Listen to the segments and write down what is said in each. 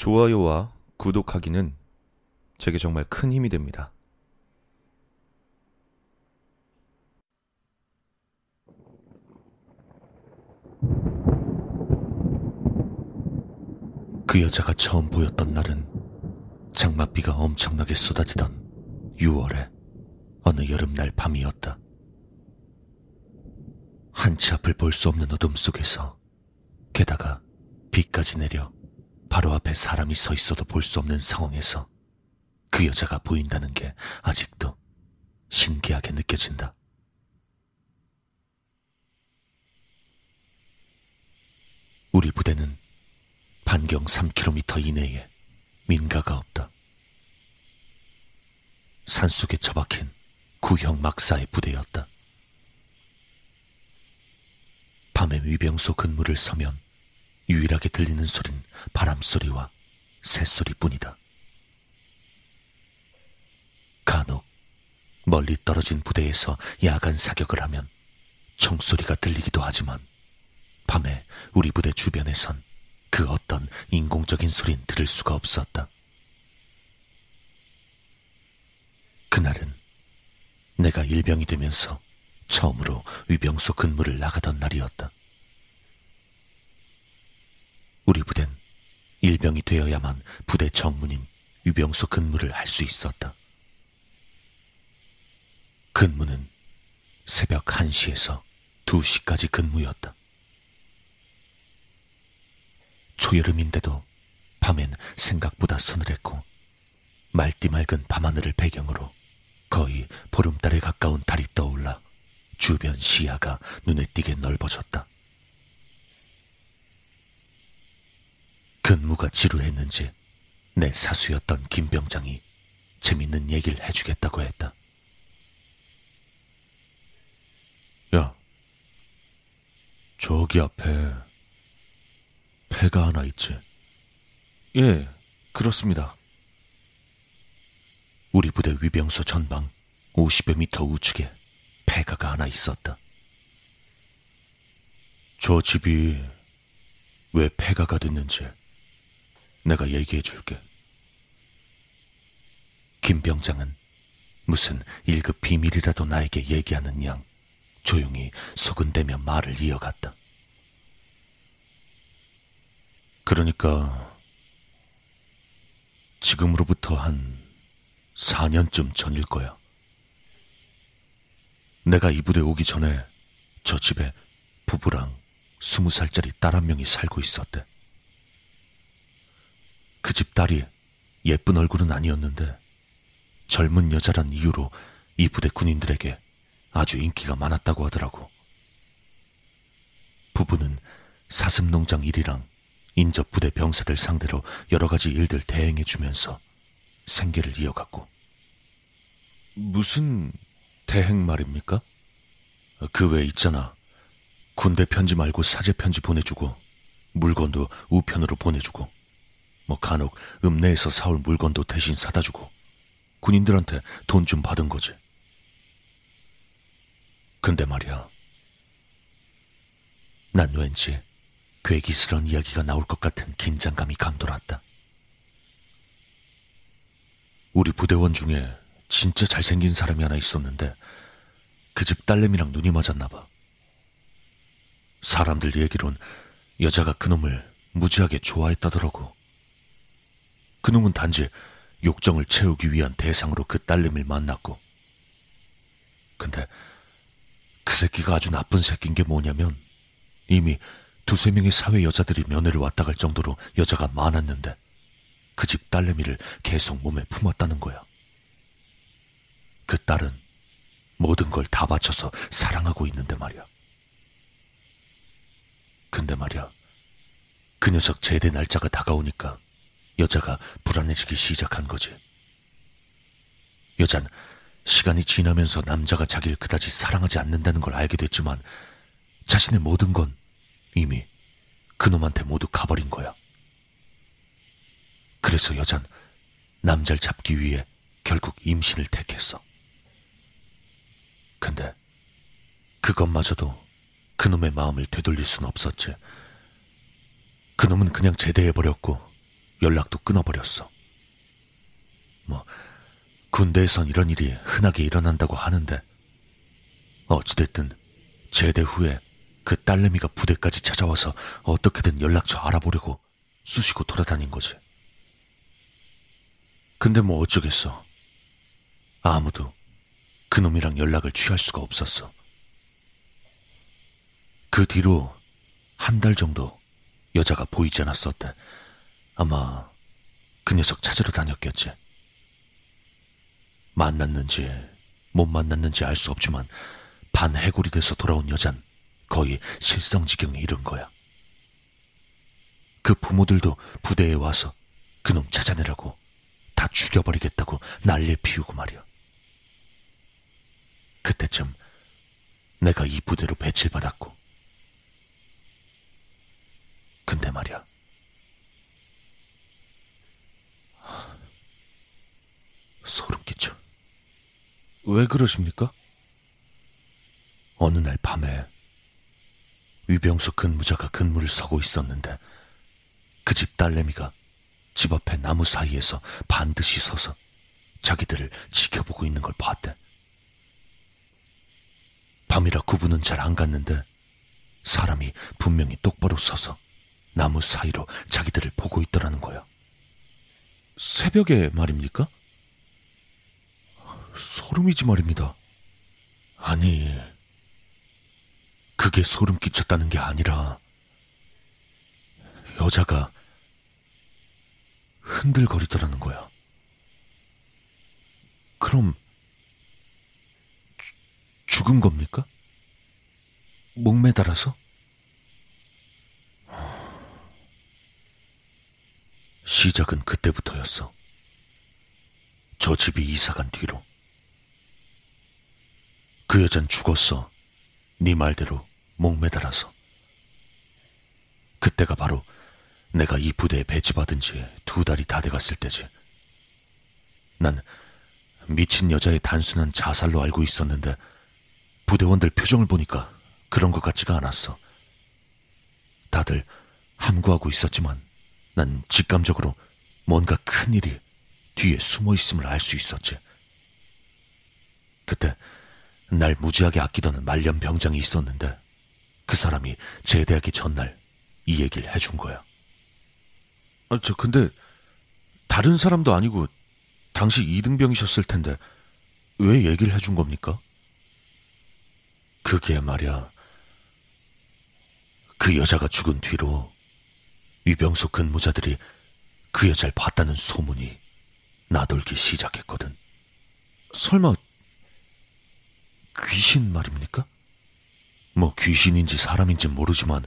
좋아요와 구독하기는 제게 정말 큰 힘이 됩니다. 그 여자가 처음 보였던 날은 장맛비가 엄청나게 쏟아지던 6월의 어느 여름날 밤이었다. 한치 앞을 볼 수 없는 어둠 속에서 게다가 비까지 내려 바로 앞에 사람이 서 있어도 볼 수 없는 상황에서 그 여자가 보인다는 게 아직도 신기하게 느껴진다. 우리 부대는 반경 3km 이내에 민가가 없다. 산속에 처박힌 구형 막사의 부대였다. 밤에 위병소 근무를 서면 유일하게 들리는 소린 바람소리와 새소리뿐이다. 간혹 멀리 떨어진 부대에서 야간 사격을 하면 총소리가 들리기도 하지만 밤에 우리 부대 주변에선 그 어떤 인공적인 소린 들을 수가 없었다. 그날은 내가 일병이 되면서 처음으로 위병소 근무를 나가던 날이었다. 우리 부대는 일병이 되어야만 부대 정문인 위병소 근무를 할 수 있었다. 근무는 새벽 1시에서 2시까지 근무였다. 초여름인데도 밤엔 생각보다 서늘했고 맑디 맑은 밤하늘을 배경으로 거의 보름달에 가까운 달이 떠올라 주변 시야가 눈에 띄게 넓어졌다. 근무가 지루했는지 내 사수였던 김 병장이 재밌는 얘기를 해주겠다고 했다. 야, 저기 앞에 폐가 하나 있지? 예, 그렇습니다. 우리 부대 위병소 전방 50여 미터 우측에 폐가가 하나 있었다. 저 집이 왜 폐가가 됐는지 내가 얘기해 줄게. 김 병장은 무슨 1급 비밀이라도 나에게 얘기하는 양 조용히 소근대며 말을 이어갔다. 그러니까 지금으로부터 한 4년쯤 전일 거야. 내가 이 부대 오기 전에 저 집에 부부랑 스무 살짜리 딸 한 명이 살고 있었대. 그 집 딸이 예쁜 얼굴은 아니었는데 젊은 여자란 이유로 이 부대 군인들에게 아주 인기가 많았다고 하더라고. 부부는 사슴농장 일이랑 인접 부대 병사들 상대로 여러 가지 일들 대행해 주면서 생계를 이어갔고. 무슨 대행 말입니까? 그 외 있잖아. 군대 편지 말고 사제 편지 보내주고, 물건도 우편으로 보내주고, 뭐 간혹 읍내에서 사올 물건도 대신 사다 주고, 군인들한테 돈 좀 받은 거지. 근데 말이야. 난 왠지 괴기스러운 이야기가 나올 것 같은 긴장감이 감돌았다. 우리 부대원 중에 진짜 잘생긴 사람이 하나 있었는데 그 집 딸내미랑 눈이 맞았나 봐. 사람들 얘기론 여자가 그놈을 무지하게 좋아했다더라고. 그놈은 단지 욕정을 채우기 위한 대상으로 그 딸내미를 만났고. 근데 그 새끼가 아주 나쁜 새끼인 게 뭐냐면 이미 두세 명의 사회 여자들이 면회를 왔다 갈 정도로 여자가 많았는데 그 집 딸내미를 계속 몸에 품었다는 거야. 그 딸은 모든 걸 다 바쳐서 사랑하고 있는데 말이야. 근데 말이야. 그 녀석 제대 날짜가 다가오니까 여자가 불안해지기 시작한 거지. 여잔 시간이 지나면서 남자가 자기를 그다지 사랑하지 않는다는 걸 알게 됐지만 자신의 모든 건 이미 그놈한테 모두 가버린 거야. 그래서 여잔 남자를 잡기 위해 결국 임신을 택했어. 근데 그것마저도 그놈의 마음을 되돌릴 순 없었지. 그놈은 그냥 제대해버렸고 연락도 끊어버렸어. 뭐, 군대에선 이런 일이 흔하게 일어난다고 하는데, 어찌됐든, 제대 후에 그 딸내미가 부대까지 찾아와서 어떻게든 연락처 알아보려고 쑤시고 돌아다닌 거지. 근데 뭐 어쩌겠어. 아무도 그놈이랑 연락을 취할 수가 없었어. 그 뒤로 한 달 정도 여자가 보이지 않았었대. 아마 그 녀석 찾으러 다녔겠지. 만났는지 못 만났는지 알 수 없지만 반 해골이 돼서 돌아온 여잔 거의 실성지경에 이른 거야. 그 부모들도 부대에 와서 그놈 찾아내라고 다 죽여버리겠다고 난리 피우고 말이야. 그때쯤 내가 이 부대로 배치를 받았고. 근데 말이야. 소름 끼쳐. 왜 그러십니까? 어느 날 밤에 위병소 근무자가 근무를 서고 있었는데 그 집 딸내미가 집 앞에 나무 사이에서 반드시 서서 자기들을 지켜보고 있는 걸 봤대. 밤이라 구분은 잘 안 갔는데 사람이 분명히 똑바로 서서 나무 사이로 자기들을 보고 있더라는 거야. 새벽에 말입니까? 소름이지 말입니다. 아니, 그게 소름 끼쳤다는 게 아니라 여자가 흔들거리더라는 거야. 그럼 주, 죽은 겁니까? 목매달아서? 시작은 그때부터였어. 저 집이 이사 간 뒤로. 그 여잔 죽었어. 네 말대로 목매달아서. 그때가 바로 내가 이 부대에 배치받은 지 두 달이 다 돼갔을 때지. 난 미친 여자의 단순한 자살로 알고 있었는데 부대원들 표정을 보니까 그런 것 같지가 않았어. 다들 함구하고 있었지만 난 직감적으로 뭔가 큰 일이 뒤에 숨어 있음을 알 수 있었지. 그때 날 무지하게 아끼던 말년 병장이 있었는데 그 사람이 제대하기 전날 이 얘기를 해준 거야. 아, 저 근데 다른 사람도 아니고 당시 이등병이셨을 텐데 왜 얘기를 해준 겁니까? 그게 말이야. 그 여자가 죽은 뒤로 위병소 근무자들이 그 여자를 봤다는 소문이 나돌기 시작했거든. 설마 귀신 말입니까? 뭐 귀신인지 사람인지 모르지만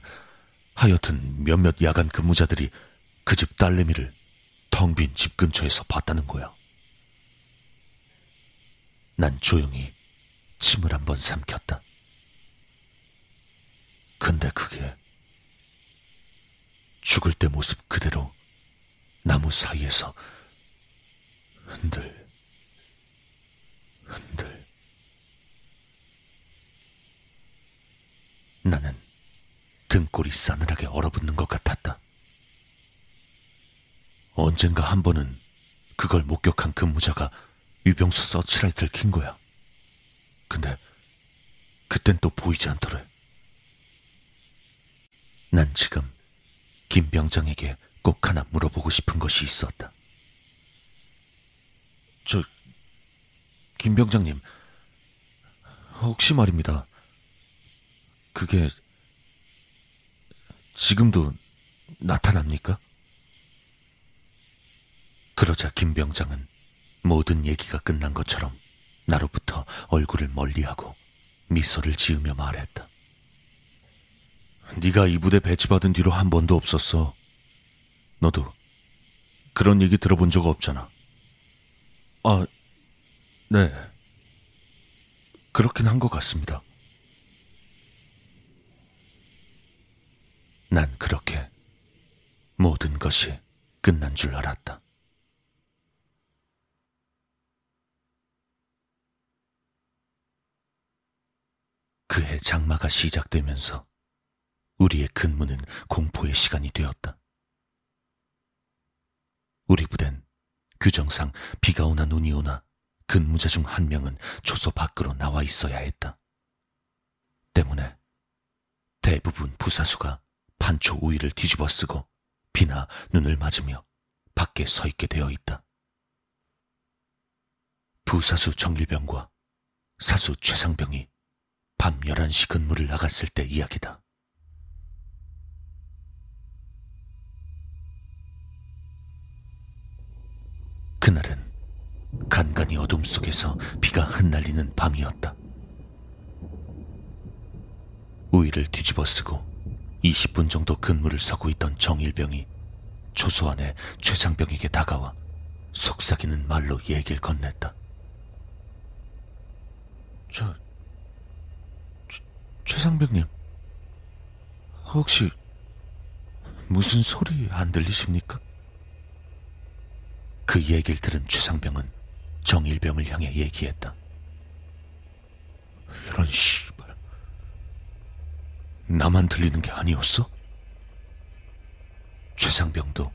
하여튼 몇몇 야간 근무자들이 그 집 딸내미를 텅 빈 집 근처에서 봤다는 거야. 난 조용히 침을 한번 삼켰다. 근데 그게 죽을 때 모습 그대로 나무 사이에서 흔들, 흔들. 나는 등골이 싸늘하게 얼어붙는 것 같았다. 언젠가 한 번은 그걸 목격한 근무자가 유병수 서치를 들킨 거야. 근데 그땐 또 보이지 않더래. 난 지금 김 병장에게 꼭 하나 물어보고 싶은 것이 있었다. 저, 김 병장님, 혹시 말입니다. 그게 지금도 나타납니까? 그러자 김 병장은 모든 얘기가 끝난 것처럼 나로부터 얼굴을 멀리하고 미소를 지으며 말했다. 네가 이 부대 배치받은 뒤로 한 번도 없었어. 너도 그런 얘기 들어본 적 없잖아. 아, 네. 그렇긴 한 것 같습니다. 난 그렇게 모든 것이 끝난 줄 알았다. 그해 장마가 시작되면서 우리의 근무는 공포의 시간이 되었다. 우리 부대는 규정상 비가 오나 눈이 오나 근무자 중 한 명은 초소 밖으로 나와 있어야 했다. 때문에 대부분 부사수가 판초 우위를 뒤집어 쓰고 비나 눈을 맞으며 밖에 서 있게 되어 있다. 부사수 정일병과 사수 최상병이 밤 11시 근무를 나갔을 때 이야기다. 그날은 간간히 어둠 속에서 비가 흩날리는 밤이었다. 우위를 뒤집어 쓰고 20분 정도 근무를 서고 있던 정일병이 초소안에 최상병에게 다가와 속삭이는 말로 얘기를 건넸다. 저, 최, 최상병님, 혹시 무슨 소리 안 들리십니까? 그 얘기를 들은 최상병은 정일병을 향해 얘기했다. 이런 씨발. 나만 들리는 게 아니었어? 최상병도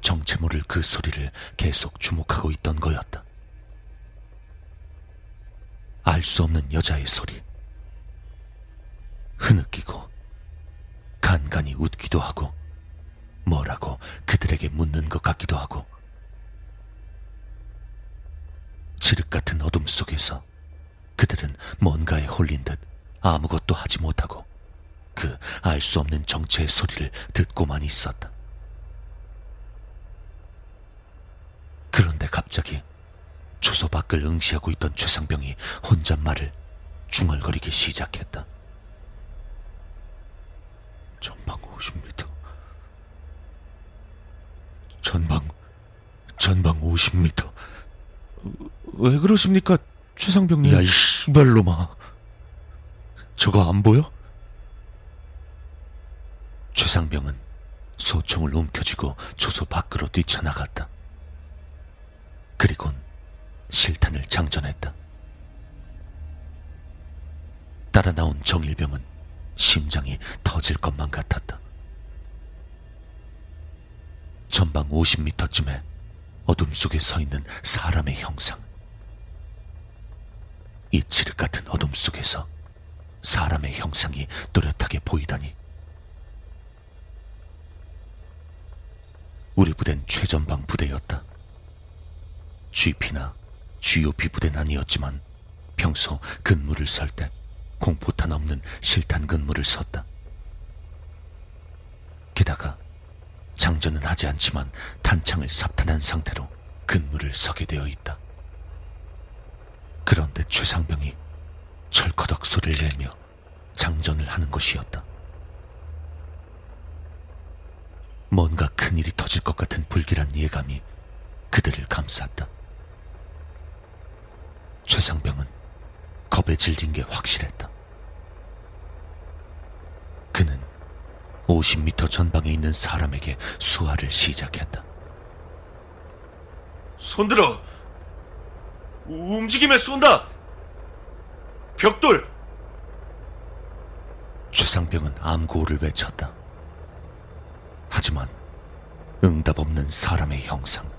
정체 모를 그 소리를 계속 주목하고 있던 거였다. 알 수 없는 여자의 소리. 흐느끼고, 간간히 웃기도 하고, 뭐라고 그들에게 묻는 것 같기도 하고, 칠흑 같은 어둠 속에서 그들은 뭔가에 홀린 듯 아무것도 하지 못하고 그 알 수 없는 정체의 소리를 듣고만 있었다. 그런데 갑자기 주소 밖을 응시하고 있던 최상병이 혼잣말을 중얼거리기 시작했다. 전방 50m. 전방, 전방 50m. 왜 그러십니까, 최상병님? 야, 이 씨발로마. 저거 안 보여? 최상병은 소총을 움켜쥐고 조소 밖으로 뛰쳐나갔다. 그리곤 실탄을 장전했다. 따라 나온 정일병은 심장이 터질 것만 같았다. 전방 50m쯤에 어둠 속에 서 있는 사람의 형상. 이 칠흑 같은 어둠 속에서 사람의 형상이 또렷하게 보이다니. 우리 부대는 최전방 부대였다. GP나 GOP 부대는 아니었지만 평소 근무를 설 때 공포탄 없는 실탄 근무를 섰다. 게다가 장전은 하지 않지만 탄창을 삽탄한 상태로 근무를 서게 되어 있다. 그런데 최상병이 철커덕 소리를 내며 장전을 하는 것이었다. 뭔가 큰일이 터질 것 같은 불길한 예감이 그들을 감쌌다. 최상병은 겁에 질린 게 확실했다. 그는 50m 전방에 있는 사람에게 수화를 시작했다. 손들어! 움직임에 쏜다! 벽돌! 최상병은 암구호를 외쳤다. 하지만 응답 없는 사람의 형상.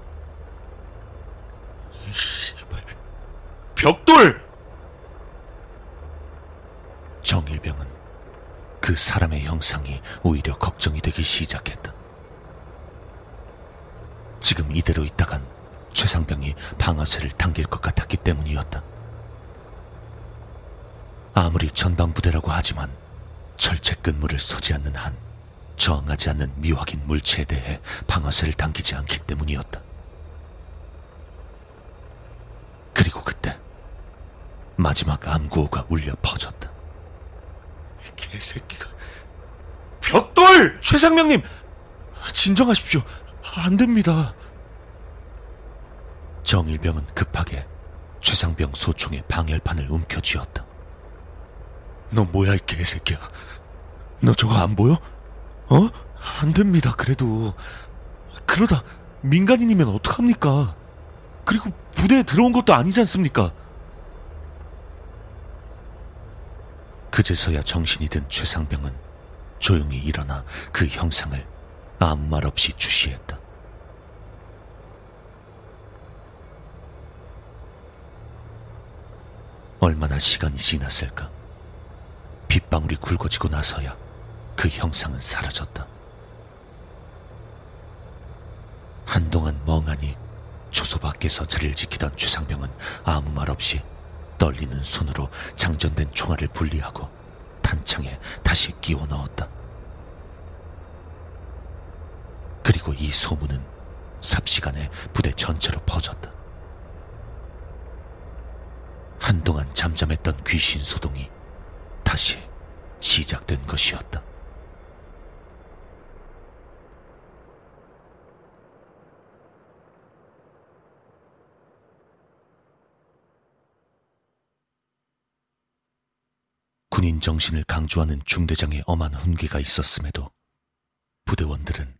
씨발. 벽돌! 정일병은 그 사람의 형상이 오히려 걱정이 되기 시작했다. 지금 이대로 있다간 최상병이 방아쇠를 당길 것 같았기 때문이었다. 아무리 전방부대라고 하지만 철책 근무를 서지 않는 한 저항하지 않는 미확인 물체에 대해 방아쇠를 당기지 않기 때문이었다. 그리고 그때 마지막 암구호가 울려 퍼졌다. 개새끼가. 벽돌! 최상명님! 진정하십시오. 안 됩니다. 정일병은 급하게 최상병 소총의 방열판을 움켜쥐었다. 너 뭐야, 이 개새끼야. 너 저거 안 보여? 어? 안 됩니다, 그래도. 그러다 민간인이면 어떡합니까? 그리고 부대에 들어온 것도 아니지 않습니까? 그제서야 정신이 든 최상병은 조용히 일어나 그 형상을 아무 말 없이 주시했다. 얼마나 시간이 지났을까? 빗방울이 굵어지고 나서야 그 형상은 사라졌다. 한동안 멍하니 초소 밖에서 자리를 지키던 최상병은 아무 말 없이 떨리는 손으로 장전된 총알을 분리하고 탄창에 다시 끼워 넣었다. 그리고 이 소문은 삽시간에 부대 전체로 퍼졌다. 한동안 잠잠했던 귀신 소동이 다시 시작된 것이었다. 정신을 강조하는 중대장의 엄한 훈계가 있었음에도 부대원들은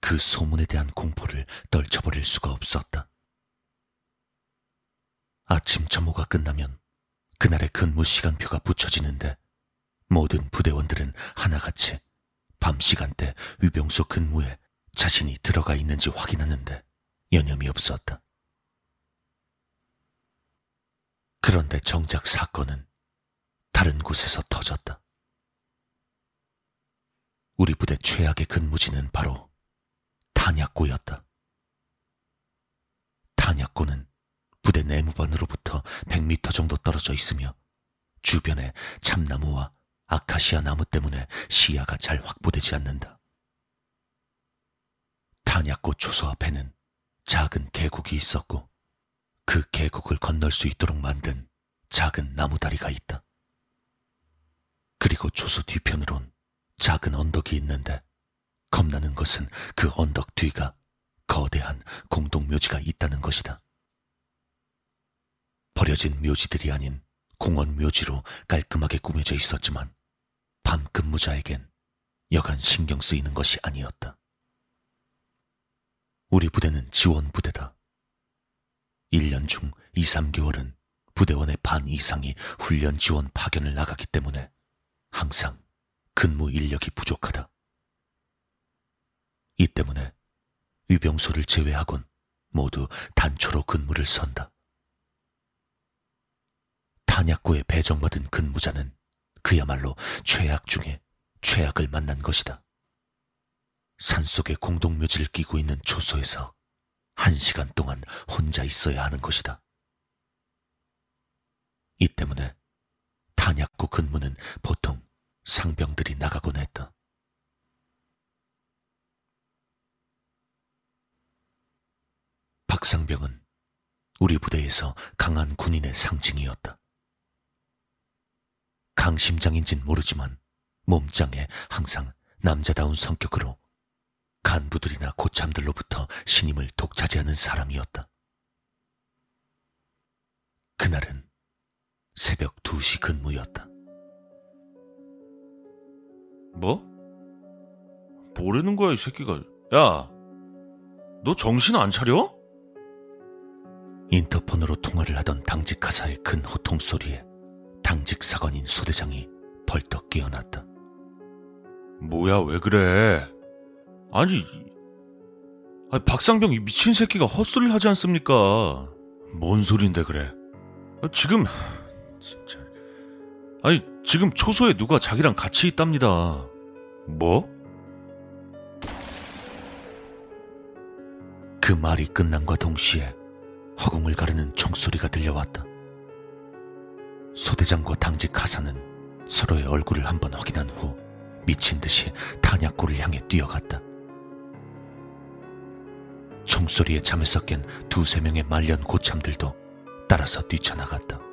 그 소문에 대한 공포를 떨쳐버릴 수가 없었다. 아침 점호가 끝나면 그날의 근무 시간표가 붙여지는데 모든 부대원들은 하나같이 밤 시간대 위병소 근무에 자신이 들어가 있는지 확인하는데 여념이 없었다. 그런데 정작 사건은 다른 곳에서 터졌다. 우리 부대 최악의 근무지는 바로 탄약고였다. 탄약고는 부대 내무반으로부터 100m 정도 떨어져 있으며 주변에 참나무와 아카시아 나무 때문에 시야가 잘 확보되지 않는다. 탄약고 초소 앞에는 작은 계곡이 있었고 그 계곡을 건널 수 있도록 만든 작은 나무다리가 있다. 그리고 초소 뒤편으론 작은 언덕이 있는데 겁나는 것은 그 언덕 뒤가 거대한 공동묘지가 있다는 것이다. 버려진 묘지들이 아닌 공원 묘지로 깔끔하게 꾸며져 있었지만 밤 근무자에겐 여간 신경 쓰이는 것이 아니었다. 우리 부대는 지원 부대다. 1년 중 2, 3개월은 부대원의 반 이상이 훈련 지원 파견을 나가기 때문에 항상 근무 인력이 부족하다. 이 때문에 위병소를 제외하곤 모두 단초로 근무를 선다. 탄약고에 배정받은 근무자는 그야말로 최악 중에 최악을 만난 것이다. 산속에 공동묘지를 끼고 있는 초소에서 한 시간 동안 혼자 있어야 하는 것이다. 이 때문에 탄약고 근무는 보통 상병들이 나가곤 했다. 박상병은 우리 부대에서 강한 군인의 상징이었다. 강심장인진 모르지만 몸짱에 항상 남자다운 성격으로 간부들이나 고참들로부터 신임을 독차지하는 사람이었다. 그날은 새벽 2시 근무였다. 뭐? 뭐라는 거야, 이 새끼가. 야, 너 정신 안 차려? 인터폰으로 통화를 하던 당직 가사의 큰 호통 소리에 당직 사관인 소대장이 벌떡 깨어났다. 뭐야, 왜 그래? 아니, 아니 박상병 이 미친 새끼가 헛소리를 하지 않습니까? 뭔 소린데 그래? 아, 지금 진짜 아니 지금 초소에 누가 자기랑 같이 있답니다. 뭐? 그 말이 끝남과 동시에 허공을 가르는 총소리가 들려왔다. 소대장과 당직 하사는 서로의 얼굴을 한번 확인한 후 미친 듯이 탄약고를 향해 뛰어갔다. 총소리에 잠에서 깬 두세 명의 말년 고참들도 따라서 뛰쳐나갔다.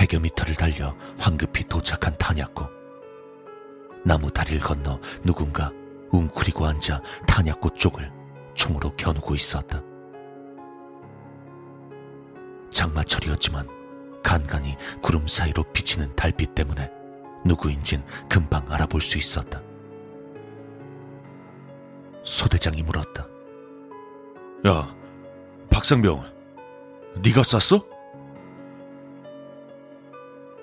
100여 미터를 달려 황급히 도착한 탄약고. 나무 다리를 건너 누군가 웅크리고 앉아 탄약고 쪽을 총으로 겨누고 있었다. 장마철이었지만 간간히 구름 사이로 비치는 달빛 때문에 누구인진 금방 알아볼 수 있었다. 소대장이 물었다. 야, 박상병, 네가 쐈어?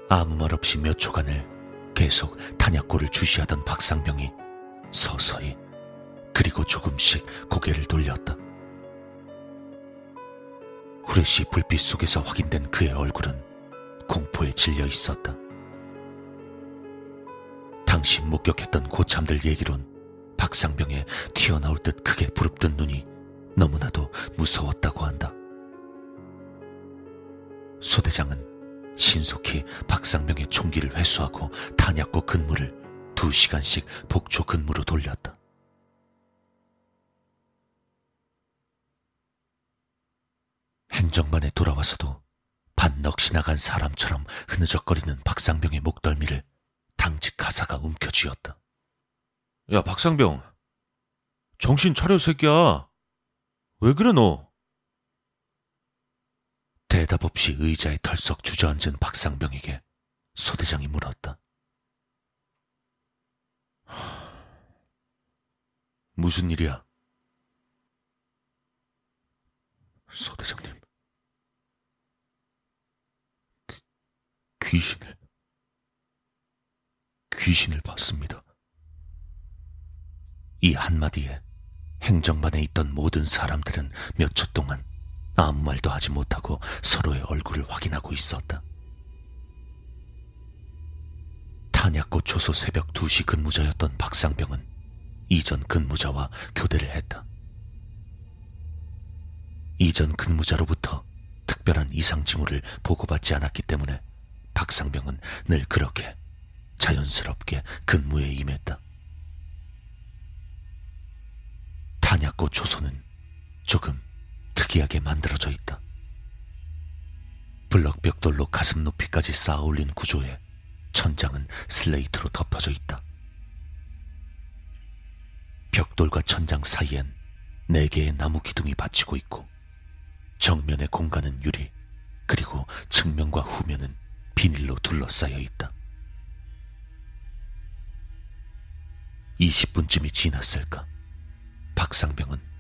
아무 말 없이 몇 초간을 계속 탄약고를 주시하던 박상병이 서서히 그리고 조금씩 고개를 돌렸다. 후레쉬 불빛 속에서 확인된 그의 얼굴은 공포에 질려 있었다. 당시 목격했던 고참들 얘기론 박상병의 튀어나올 듯 크게 부릅뜬 눈이 너무나도 무서웠다고 한다. 소대장은 신속히 박상병의 총기를 회수하고 탄약고 근무를 두 시간씩 복조 근무로 돌렸다. 행정반에 돌아와서도 반넋이 나간 사람처럼 흐느적거리는 박상병의 목덜미를 당직 가사가 움켜쥐었다. 야, 박상병. 정신 차려, 새끼야. 왜 그래, 너? 대답 없이 의자에 털썩 주저앉은 박상병에게 소대장이 물었다. 무슨 일이야? 소대장님. 귀, 귀신을, 귀신을 봤습니다. 이 한마디에 행정반에 있던 모든 사람들은 몇 초 동안 아무 말도 하지 못하고 서로의 얼굴을 확인하고 있었다. 탄약고 초소 새벽 2시 근무자였던 박상병은 이전 근무자와 교대를 했다. 이전 근무자로부터 특별한 이상 징후를 보고받지 않았기 때문에 박상병은 늘 그렇게 자연스럽게 근무에 임했다. 탄약고 초소는 조금 특이하게 만들어져 있다. 블럭 벽돌로 가슴 높이까지 쌓아 올린 구조에 천장은 슬레이트로 덮어져 있다. 벽돌과 천장 사이엔 네 개의 나무 기둥이 받치고 있고 정면의 공간은 유리 그리고 측면과 후면은 비닐로 둘러싸여 있다. 20분쯤이 지났을까? 박상병은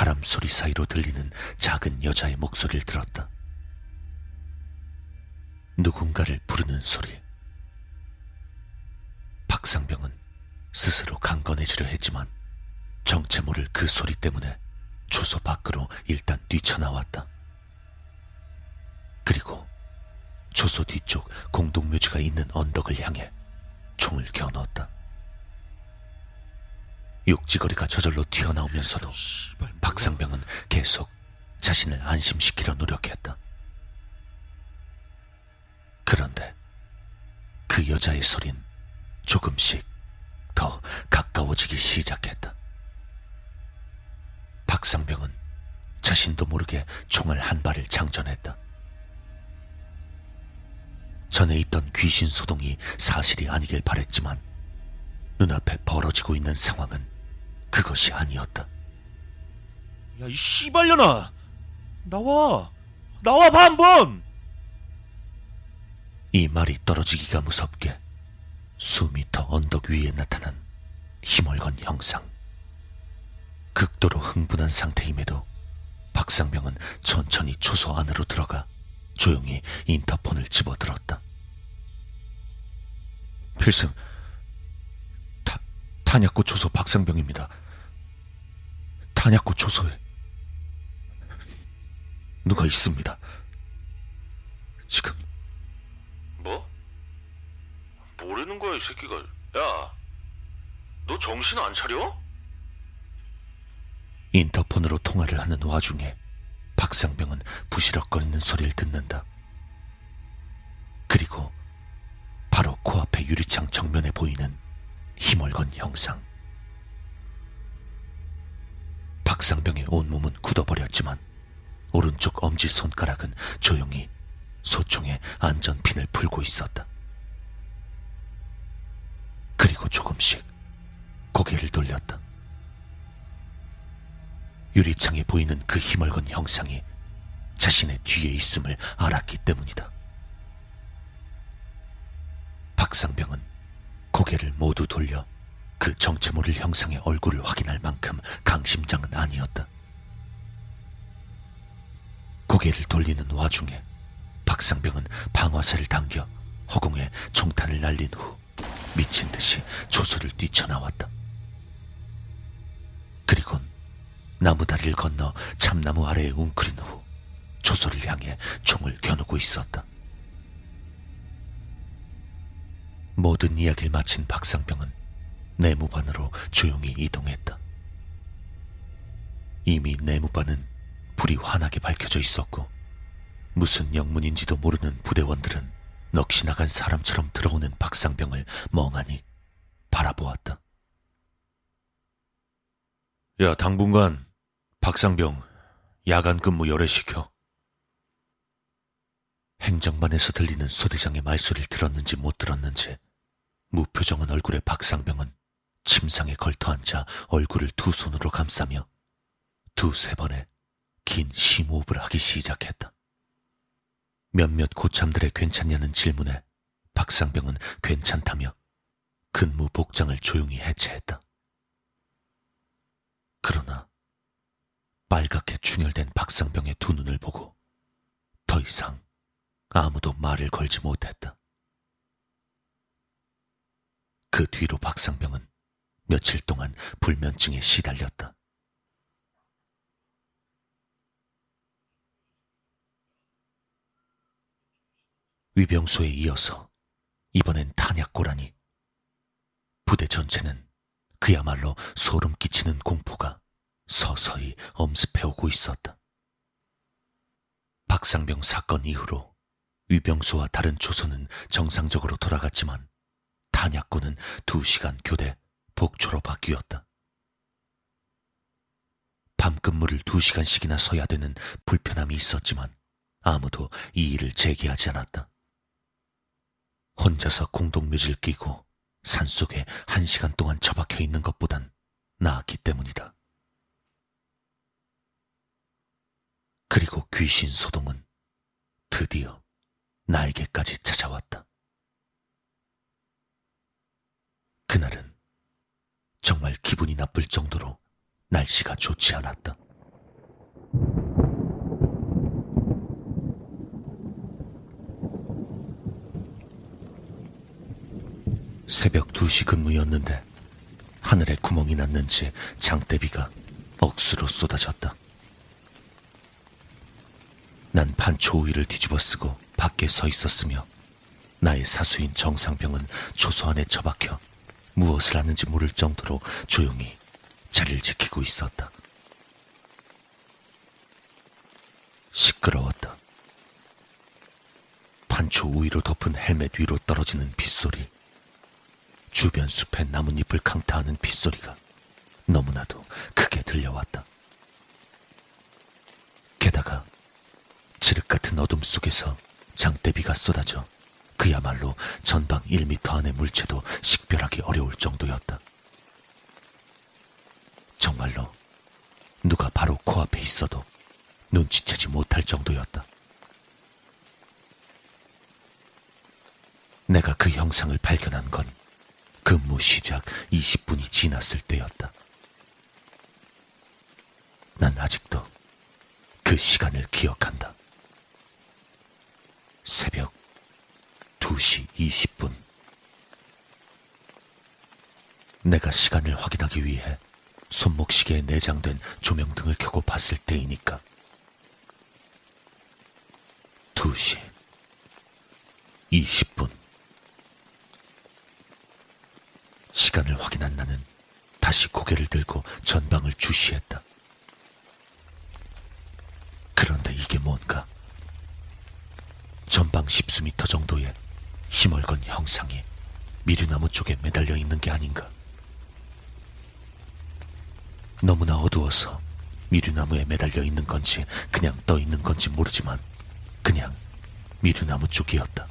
바람 소리 사이로 들리는 작은 여자의 목소리를 들었다. 누군가를 부르는 소리. 박상병은 스스로 강건해지려 했지만 정체 모를 그 소리 때문에 주소 밖으로 일단 뛰쳐나왔다. 그리고 주소 뒤쪽 공동묘지가 있는 언덕을 향해 총을 겨누었다. 욕지거리가 저절로 튀어나오면서도 박상병은 계속 자신을 안심시키려 노력했다. 그런데 그 여자의 소린 조금씩 더 가까워지기 시작했다. 박상병은 자신도 모르게 총을 한 발을 장전했다. 전에 있던 귀신 소동이 사실이 아니길 바랬지만 눈앞에 벌어지고 있는 상황은 그것이 아니었다. 야, 이 씨발년아! 나와! 나와 봐, 한 번! 이 말이 떨어지기가 무섭게 수미터 언덕 위에 나타난 힘얼건 형상. 극도로 흥분한 상태임에도 박상병은 천천히 초소 안으로 들어가 조용히 인터폰을 집어들었다. 필승, 타, 탄약고 초소 박상병입니다. 탄약고 초소에 누가 있습니다. 지금 뭐? 모르는 거야, 이 새끼가. 야, 너 정신 안 차려? 인터폰으로 통화를 하는 와중에 박상병은 부시럭거리는 소리를 듣는다. 그리고 바로 코앞의 유리창 정면에 보이는 힘얼건 형상. 박상병의 온몸은 굳어버렸지만 오른쪽 엄지 손가락은 조용히 소총의 안전핀을 풀고 있었다. 그리고 조금씩 고개를 돌렸다. 유리창에 보이는 그 힘얼건 형상이 자신의 뒤에 있음을 알았기 때문이다. 박상병은 고개를 모두 돌려 그 정체 모를 형상의 얼굴을 확인할 만큼 강심장은 아니었다. 고개를 돌리는 와중에 박상병은 방화쇠를 당겨 허공에 총탄을 날린 후 미친 듯이 조소를 뛰쳐나왔다. 그리곤 나무 다리를 건너 참나무 아래에 웅크린 후 조소를 향해 총을 겨누고 있었다. 모든 이야기를 마친 박상병은 내무반으로 조용히 이동했다. 이미 내무반은 불이 환하게 밝혀져 있었고 무슨 영문인지도 모르는 부대원들은 넋이 나간 사람처럼 들어오는 박상병을 멍하니 바라보았다. 야, 당분간 박상병 야간 근무 열애시켜. 행정반에서 들리는 소대장의 말소리를 들었는지 못 들었는지 무표정한 얼굴의 박상병은 침상에 걸터앉아 얼굴을 두 손으로 감싸며 두세 번의 긴 심호흡을 하기 시작했다. 몇몇 고참들의 괜찮냐는 질문에 박상병은 괜찮다며 근무 복장을 조용히 해체했다. 그러나 빨갛게 충혈된 박상병의 두 눈을 보고 더 이상 아무도 말을 걸지 못했다. 그 뒤로 박상병은 며칠 동안 불면증에 시달렸다. 위병소에 이어서 이번엔 탄약고라니 부대 전체는 그야말로 소름 끼치는 공포가 서서히 엄습해오고 있었다. 박상병 사건 이후로 위병소와 다른 조선은 정상적으로 돌아갔지만 탄약고는 두 시간 교대 복초로 바뀌었다. 밤근무를 두 시간씩이나 서야 되는 불편함이 있었지만 아무도 이 일을 제기하지 않았다. 혼자서 공동묘지를 끼고 산속에 한 시간 동안 처박혀 있는 것보단 나았기 때문이다. 그리고 귀신 소동은 드디어 나에게까지 찾아왔다. 그날은 정말 기분이 나쁠 정도로 날씨가 좋지 않았다. 새벽 2시 근무였는데 하늘에 구멍이 났는지 장대비가 억수로 쏟아졌다. 난 반초 우위를 뒤집어 쓰고 밖에 서 있었으며 나의 사수인 정상병은 초소 안에 처박혀 무엇을 하는지 모를 정도로 조용히 자리를 지키고 있었다. 시끄러웠다. 반초 우위로 덮은 헬멧 위로 떨어지는 빗소리. 주변 숲의 나뭇잎을 강타하는 빗소리가 너무나도 크게 들려왔다. 게다가 칠흑 같은 어둠 속에서 장대비가 쏟아져 그야말로 전방 1미터 안의 물체도 식별하기 어려울 정도였다. 정말로 누가 바로 코앞에 있어도 눈치채지 못할 정도였다. 내가 그 형상을 발견한 건 근무 시작 20분이 지났을 때였다. 난 아직도 그 시간을 기억한다. 새벽 2시 20분. 내가 시간을 확인하기 위해 손목시계에 내장된 조명등을 켜고 봤을 때이니까. 2시 20분. 시간을 확인한 나는 다시 고개를 들고 전방을 주시했다. 그런데 이게 뭔가? 전방 십수 미터 정도의 힘얼건 형상이 미류나무 쪽에 매달려 있는 게 아닌가? 너무나 어두워서 미류나무에 매달려 있는 건지 그냥 떠 있는 건지 모르지만 그냥 미류나무 쪽이었다.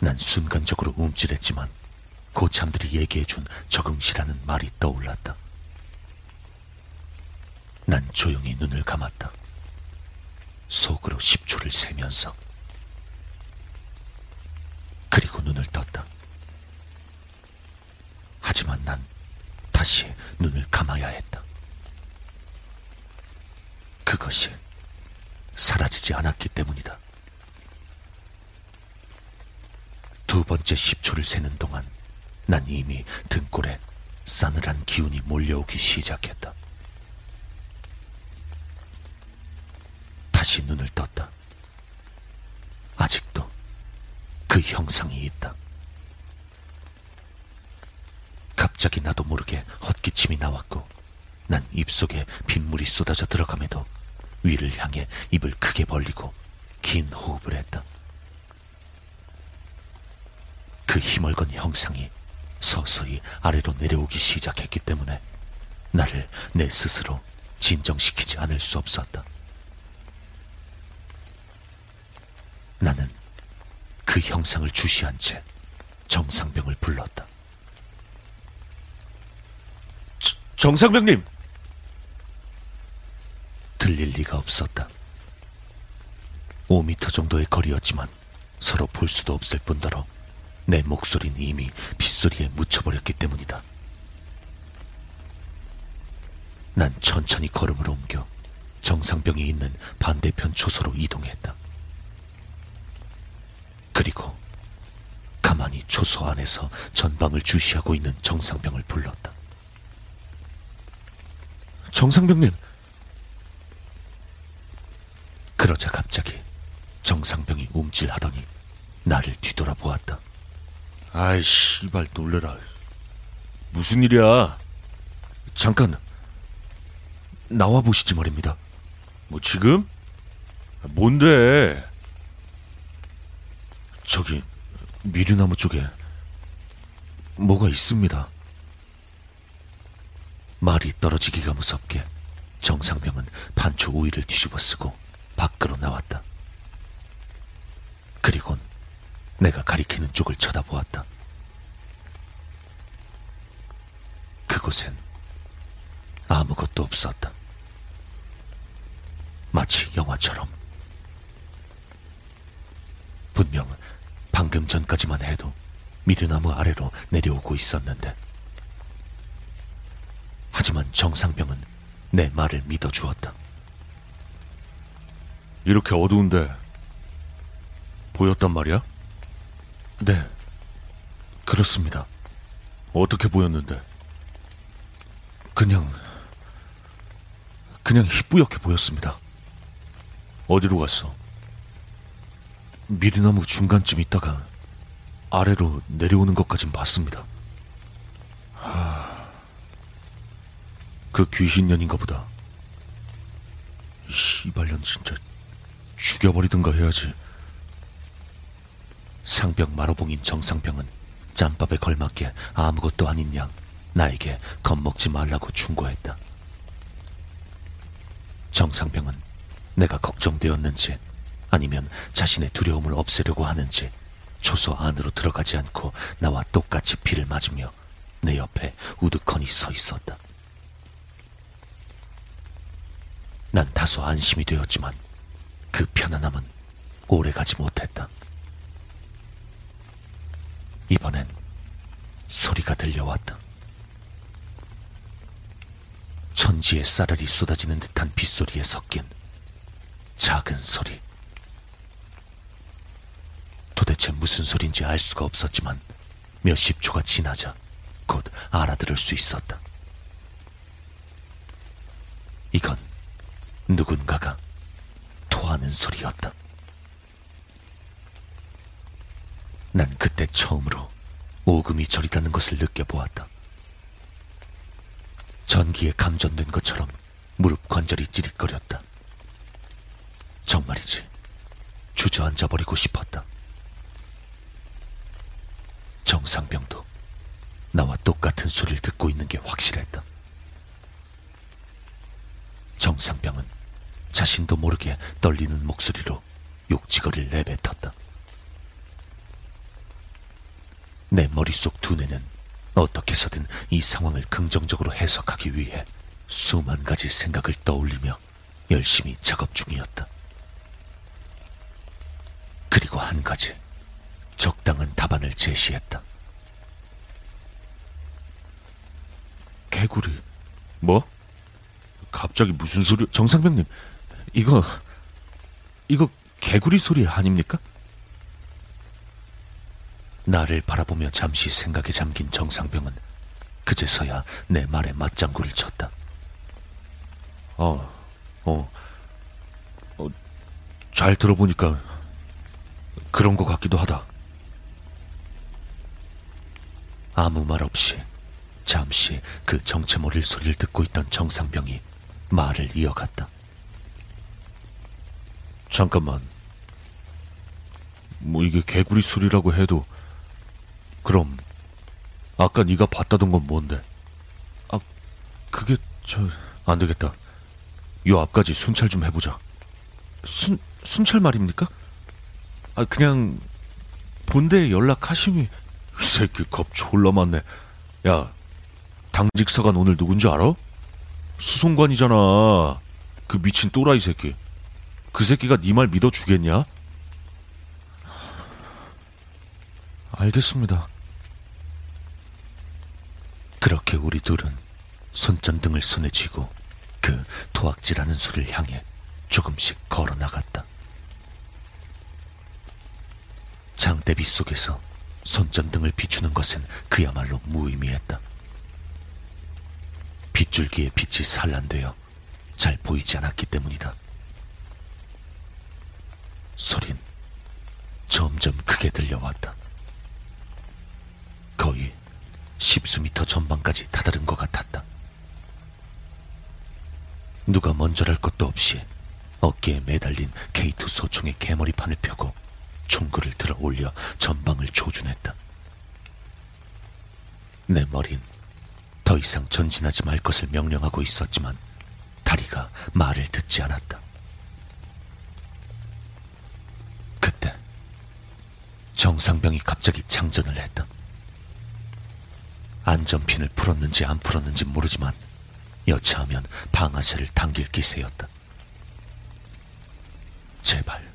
난 순간적으로 움찔했지만 고참들이 얘기해준 적응시라는 말이 떠올랐다. 난 조용히 눈을 감았다. 속으로 10초를 세면서 그리고 눈을 떴다. 하지만 난 다시 눈을 감아야 했다. 그것이 사라지지 않았기 때문이다. 두 번째 10초를 세는 동안 난 이미 등골에 싸늘한 기운이 몰려오기 시작했다. 다시 눈을 떴다. 아직도 그 형상이 있다. 갑자기 나도 모르게 헛기침이 나왔고 난 입속에 빗물이 쏟아져 들어감에도 위를 향해 입을 크게 벌리고 긴 호흡을 했다. 그 힘을건 형상이 서서히 아래로 내려오기 시작했기 때문에 나를 내 스스로 진정시키지 않을 수 없었다. 나는 그 형상을 주시한 채 정상병을 불렀다. 정상병님! 들릴 리가 없었다. 5미터 정도의 거리였지만 서로 볼 수도 없을 뿐더러 내 목소리는 이미 빗소리에 묻혀버렸기 때문이다. 난 천천히 걸음을 옮겨 정상병이 있는 반대편 초소로 이동했다. 그리고 가만히 초소 안에서 전방을 주시하고 있는 정상병을 불렀다. 정상병님! 그러자 갑자기 정상병이 움찔하더니 나를 뒤돌아보았다. 아이, 씨발, 놀래라. 무슨 일이야? 잠깐, 나와보시지 말입니다. 뭐, 지금? 뭔데? 저기, 미류나무 쪽에 뭐가 있습니다. 말이 떨어지기가 무섭게 정상병은 반초 우위를 뒤집어 쓰고 밖으로 나왔다. 그리곤 내가 가리키는 쪽을 쳐다보았다. 그곳엔 아무것도 없었다. 마치 영화처럼. 분명 방금 전까지만 해도 미류나무 아래로 내려오고 있었는데. 하지만 정상병은 내 말을 믿어주었다. 이렇게 어두운데 보였단 말이야? 네, 그렇습니다. 어떻게 보였는데? 그냥, 그냥 희뿌옇게 보였습니다. 어디로 갔어? 미리나무 중간쯤 있다가 아래로 내려오는 것까진 봤습니다. 하... 그 귀신년인가 보다. 이발년 진짜 죽여버리든가 해야지. 상병 마로봉인 정상병은 짬밥에 걸맞게 아무것도 아닌 양 나에게 겁먹지 말라고 충고했다. 정상병은 내가 걱정되었는지 아니면 자신의 두려움을 없애려고 하는지 초소 안으로 들어가지 않고 나와 똑같이 피를 맞으며 내 옆에 우두커니 서 있었다. 난 다소 안심이 되었지만 그 편안함은 오래 가지 못했다. 이번엔 소리가 들려왔다. 천지에 쌀알이 쏟아지는 듯한 빗소리에 섞인 작은 소리. 도대체 무슨 소린지 알 수가 없었지만 몇십 초가 지나자 곧 알아들을 수 있었다. 이건 누군가가 토하는 소리였다. 난 그때 처음으로 오금이 저리다는 것을 느껴보았다. 전기에 감전된 것처럼 무릎 관절이 찌릿거렸다. 정말이지. 주저앉아 버리고 싶었다. 정상병도 나와 똑같은 소리를 듣고 있는 게 확실했다. 정상병은 자신도 모르게 떨리는 목소리로 욕지거리를 내뱉었다. 내 머릿속 두뇌는 어떻게 해서든 이 상황을 긍정적으로 해석하기 위해 수만 가지 생각을 떠올리며 열심히 작업 중이었다. 그리고 한 가지 적당한 답안을 제시했다. 개구리. 뭐? 갑자기 무슨 소리? 정상병님, 이거, 이거 개구리 소리 아닙니까? 나를 바라보며 잠시 생각에 잠긴 정상병은 그제서야 내 말에 맞장구를 쳤다. 어, 어, 어 잘 들어보니까 그런 것 같기도 하다. 아무 말 없이 잠시 그 정체 모를 소리를 듣고 있던 정상병이 말을 이어갔다. 잠깐만. 뭐 이게 개구리 소리라고 해도 그럼 아까 네가 봤다던 건 뭔데? 아, 그게 저 안 되겠다. 요 앞까지 순찰 좀 해보자. 순 순찰 말입니까? 아 그냥 본대에 연락하심이 이 새끼 겁 졸라 많네. 야 당직 서관 오늘 누군지 알아? 수송관이잖아. 그 미친 또라이 새끼. 그 새끼가 네 말 믿어주겠냐? 알겠습니다. 그렇게 우리 둘은 손전등을 손에 쥐고 그 토악질하는 소리를 향해 조금씩 걸어 나갔다. 장대비 속에서 손전등을 비추는 것은 그야말로 무의미했다. 빗줄기에 빛이 산란되어 잘 보이지 않았기 때문이다. 소린 점점 크게 들려왔다. 거의 십수 미터 전방까지 다다른 것 같았다. 누가 먼저랄 것도 없이 어깨에 매달린 K2 소총의 개머리판을 펴고 총구를 들어 올려 전방을 조준했다. 내 머린 더 이상 전진하지 말 것을 명령하고 있었지만 다리가 말을 듣지 않았다. 그때 정상병이 갑자기 장전을 했다. 안전핀을 풀었는지 안 풀었는지 모르지만 여차하면 방아쇠를 당길 기세였다. 제발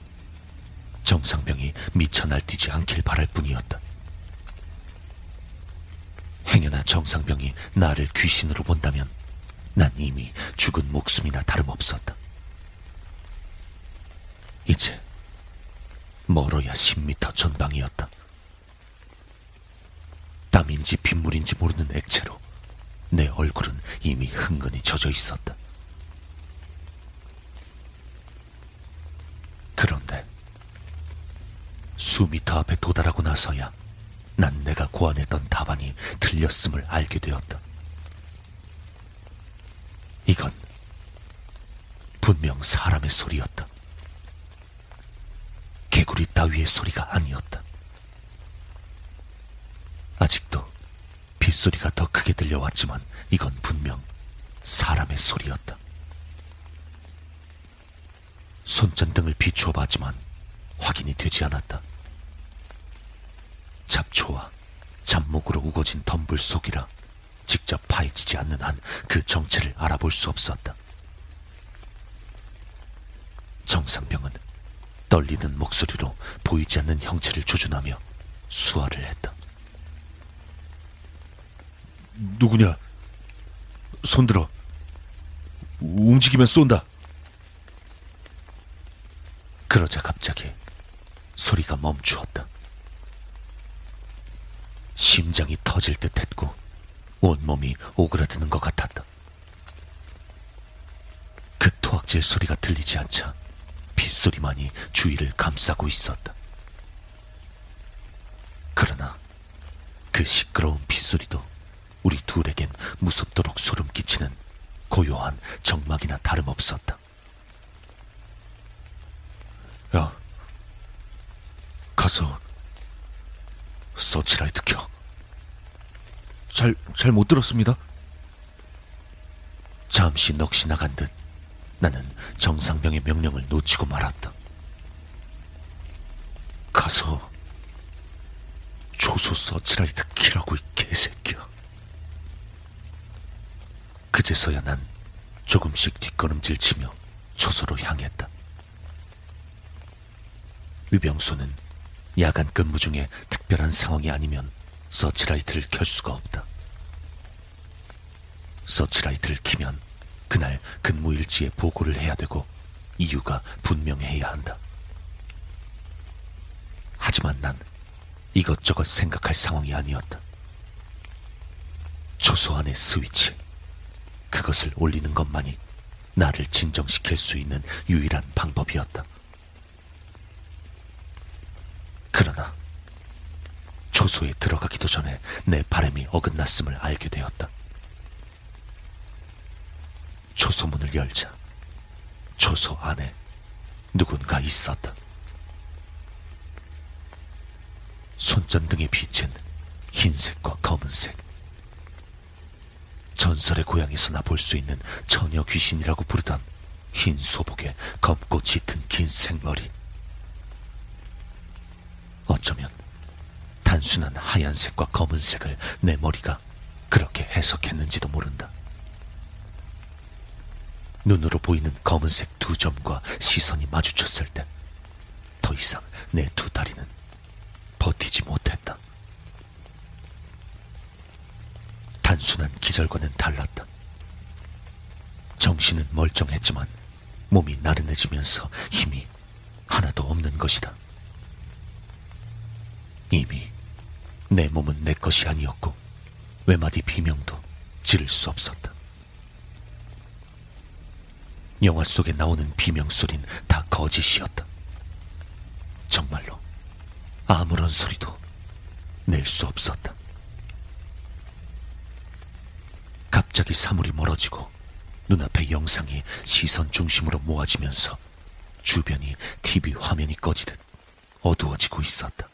정상병이 미쳐 날뛰지 않길 바랄 뿐이었다. 행여나 정상병이 나를 귀신으로 본다면 난 이미 죽은 목숨이나 다름없었다. 이제 멀어야 10미터 전방이었다. 땀인지 빗물인지 모르는 액체로 내 얼굴은 이미 흥건히 젖어 있었다. 그런데 수미터 앞에 도달하고 나서야 난 내가 고안했던 답안이 틀렸음을 알게 되었다. 이건 분명 사람의 소리였다. 개구리 따위의 소리가 아니었다. 아직도 빗소리가 더 크게 들려왔지만 이건 분명 사람의 소리였다. 손전등을 비추어 봤지만 확인이 되지 않았다. 잡초와 잡목으로 우거진 덤불 속이라 직접 파헤치지 않는 한 그 정체를 알아볼 수 없었다. 정상병은 떨리는 목소리로 보이지 않는 형체를 조준하며 수화를 했다. 누구냐? 손들어. 움직이면 쏜다. 그러자 갑자기 소리가 멈추었다. 심장이 터질 듯 했고 온몸이 오그라드는 것 같았다. 그 토악질 소리가 들리지 않자 빗소리만이 주위를 감싸고 있었다. 그러나 그 시끄러운 빗소리도 우리 둘에겐 무섭도록 소름 끼치는 고요한 정막이나 다름없었다. 야, 가서 서치라이트 켜. 잘, 잘 못 들었습니다. 잠시 넋이 나간 듯 나는 정상병의 명령을 놓치고 말았다. 가서 초소 서치라이트 키라고 이 개새끼야. 그제서야 난 조금씩 뒷걸음질 치며 초소로 향했다. 위병소는 야간 근무 중에 특별한 상황이 아니면 서치라이트를 켤 수가 없다. 서치라이트를 키면 그날 근무 일지에 보고를 해야 되고 이유가 분명해야 한다. 하지만 난 이것저것 생각할 상황이 아니었다. 조소 안의 스위치, 그것을 올리는 것만이 나를 진정시킬 수 있는 유일한 방법이었다. 초소에 들어가기도 전에 내 바람이 어긋났음을 알게 되었다. 초소문을 열자 초소 안에 누군가 있었다. 손전등에 비친 흰색과 검은색. 전설의 고향에서나 볼 수 있는 처녀 귀신이라고 부르던 흰 소복에 검고 짙은 긴 생머리. 어쩌면 단순한 하얀색과 검은색을 내 머리가 그렇게 해석했는지도 모른다. 눈으로 보이는 검은색 두 점과 시선이 마주쳤을 때 더 이상 내 두 다리는 버티지 못했다. 단순한 기절과는 달랐다. 정신은 멀쩡했지만 몸이 나른해지면서 힘이 하나도 없는 것이다. 이미 내 몸은 내 것이 아니었고 외마디 비명도 지를 수 없었다. 영화 속에 나오는 비명 소린 다 거짓이었다. 정말로 아무런 소리도 낼 수 없었다. 갑자기 사물이 멀어지고 눈앞의 영상이 시선 중심으로 모아지면서 주변이 TV 화면이 꺼지듯 어두워지고 있었다.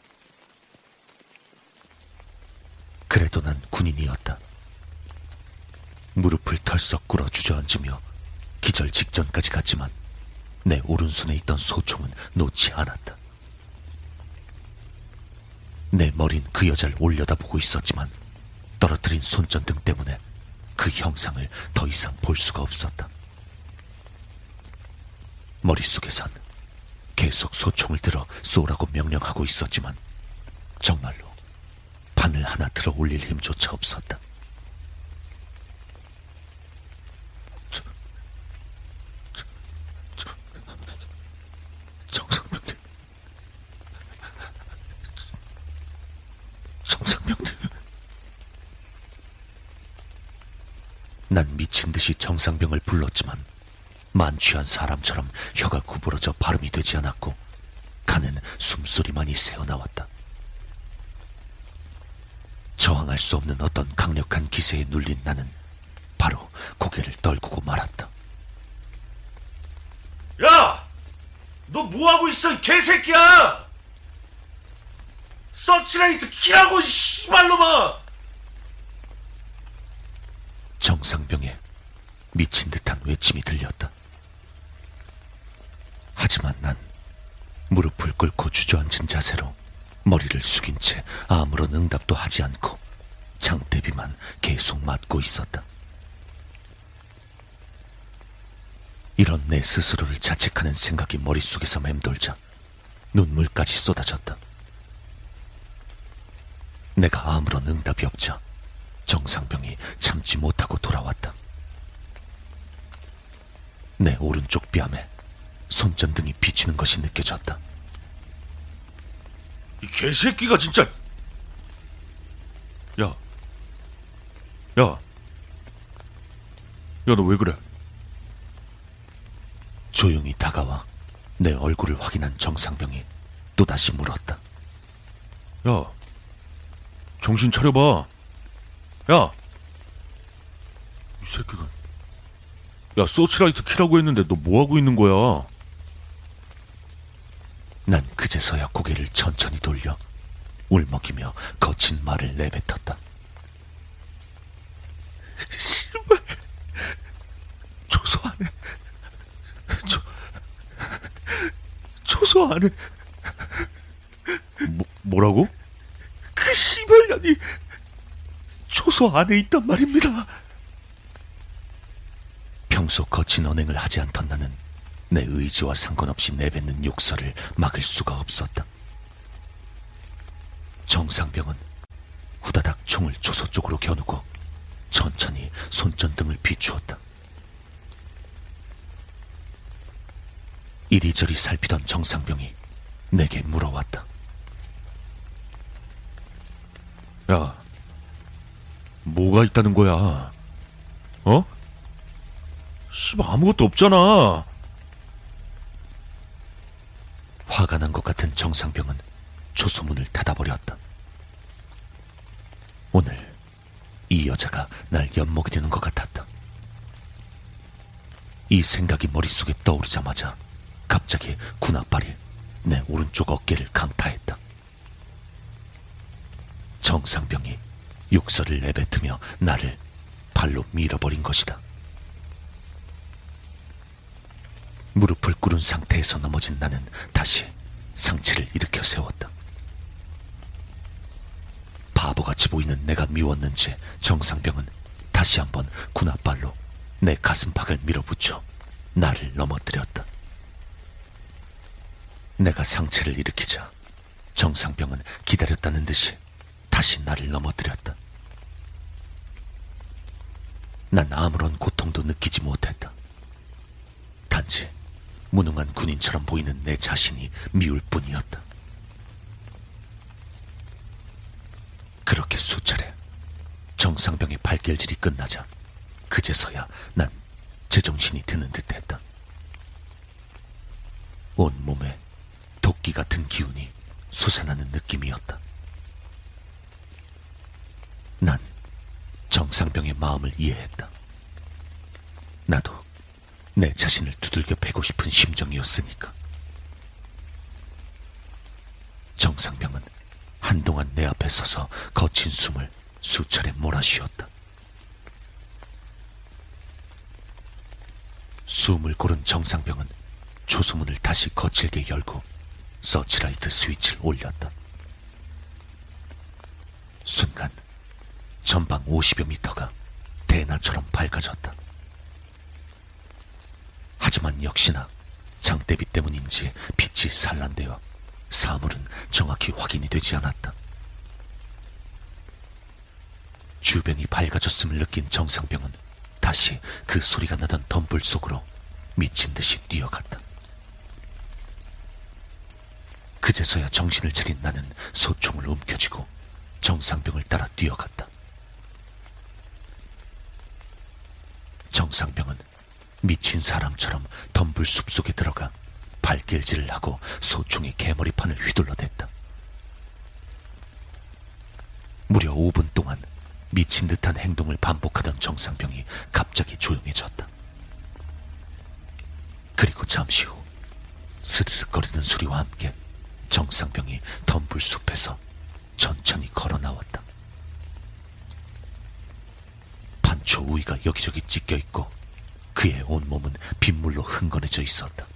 그래도 난 군인이었다. 무릎을 털썩 꿇어 주저앉으며 기절 직전까지 갔지만 내 오른손에 있던 소총은 놓지 않았다. 내 머린 그 여자를 올려다보고 있었지만 떨어뜨린 손전등 때문에 그 형상을 더 이상 볼 수가 없었다. 머릿속에선 계속 소총을 들어 쏘라고 명령하고 있었지만 정말로 바늘 하나 들어 올릴 힘조차 없었다. 난 미친 듯이 정상병을 불렀지만 만취한 사람처럼 혀가 구부러져 발음이 되지 않았고 가는 숨소리만이 새어나왔다. 저항할 수 없는 어떤 강력한 기세에 눌린 나는 바로 고개를 떨구고 말았다. 야! 너 뭐하고 있어, 이 개새끼야! 서치라이트 키라고, 씨발놈아! 정상병의 미친 듯한 외침이 들렸다. 하지만 난 무릎을 꿇고 주저앉은 자세로 머리를 숙인 채 아무런 응답도 하지 않고 장대비만 계속 맞고 있었다. 이런 내 스스로를 자책하는 생각이 머릿속에서 맴돌자 눈물까지 쏟아졌다. 내가 아무런 응답이 없자 정상병이 참지 못하고 돌아왔다. 내 오른쪽 뺨에 손전등이 비치는 것이 느껴졌다. 이 개새끼가 진짜. 야. 야. 야, 너 왜 그래? 조용히 다가와 내 얼굴을 확인한 정상병이 또다시 물었다. 야. 정신 차려봐. 야. 이 새끼가. 야, 서치라이트 키라고 했는데 너 뭐 하고 있는 거야? 난 그제서야 고개를 천천히 돌려 울먹이며 거친 말을 내뱉었다. 씨발. 조소 안에. 조, 조소 안에. 뭐, 뭐라고? 그 씨발년이 조소 안에 있단 말입니다. 평소 거친 언행을 하지 않던 나는 내 의지와 상관없이 내뱉는 욕설을 막을 수가 없었다. 정상병은 후다닥 총을 조소 쪽으로 겨누고 천천히 손전등을 비추었다. 이리저리 살피던 정상병이 내게 물어왔다. 야, 뭐가 있다는 거야? 어? 씨발 아무것도 없잖아. 화가 난 것 같은 정상병은 조소문을 닫아버렸다. 오늘 이 여자가 날 엿먹이려는 것 같았다. 이 생각이 머릿속에 떠오르자마자 갑자기 군합발이 내 오른쪽 어깨를 강타했다. 정상병이 욕설을 내뱉으며 나를 발로 밀어버린 것이다. 무릎을 꿇은 상태에서 넘어진 나는 다시 상체를 일으켜 세웠다. 바보같이 보이는 내가 미웠는지 정상병은 다시 한번 군합발로 내 가슴팍을 밀어붙여 나를 넘어뜨렸다. 내가 상체를 일으키자 정상병은 기다렸다는 듯이 다시 나를 넘어뜨렸다. 난 아무런 고통도 느끼지 못했다. 단지 무능한 군인처럼 보이는 내 자신이 미울 뿐이었다. 그렇게 수차례 정상병의 발길질이 끝나자 그제서야 난 제정신이 드는 듯했다. 온 몸에 도끼 같은 기운이 솟아나는 느낌이었다. 난 정상병의 마음을 이해했다. 나도 내 자신을 두들겨 패고 싶은 심정이었으니까. 정상병은 한동안 내 앞에 서서 거친 숨을 수차례 몰아쉬었다. 숨을 고른 정상병은 조소문을 다시 거칠게 열고 서치라이트 스위치를 올렸다. 순간 전방 50여 미터가 대나처럼 밝아졌다. 하지만 역시나 장대비 때문인지 빛이 산란되어 사물은 정확히 확인이 되지 않았다. 주변이 밝아졌음을 느낀 정상병은 다시 그 소리가 나던 덤불 속으로 미친 듯이 뛰어갔다. 그제서야 정신을 차린 나는 소총을 움켜쥐고 정상병을 따라 뛰어갔다. 정상병은 미친 사람처럼 덤불 숲속에 들어가 발길질을 하고 소총의 개머리판을 휘둘러댔다. 무려 5분 동안 미친 듯한 행동을 반복하던 정상병이 갑자기 조용해졌다. 그리고 잠시 후 스르륵거리는 소리와 함께 정상병이 덤불 숲에서 천천히 걸어 나왔다. 판초 우위가 여기저기 찢겨 있고 그의 온몸은 빗물로 흥건해져 있었다.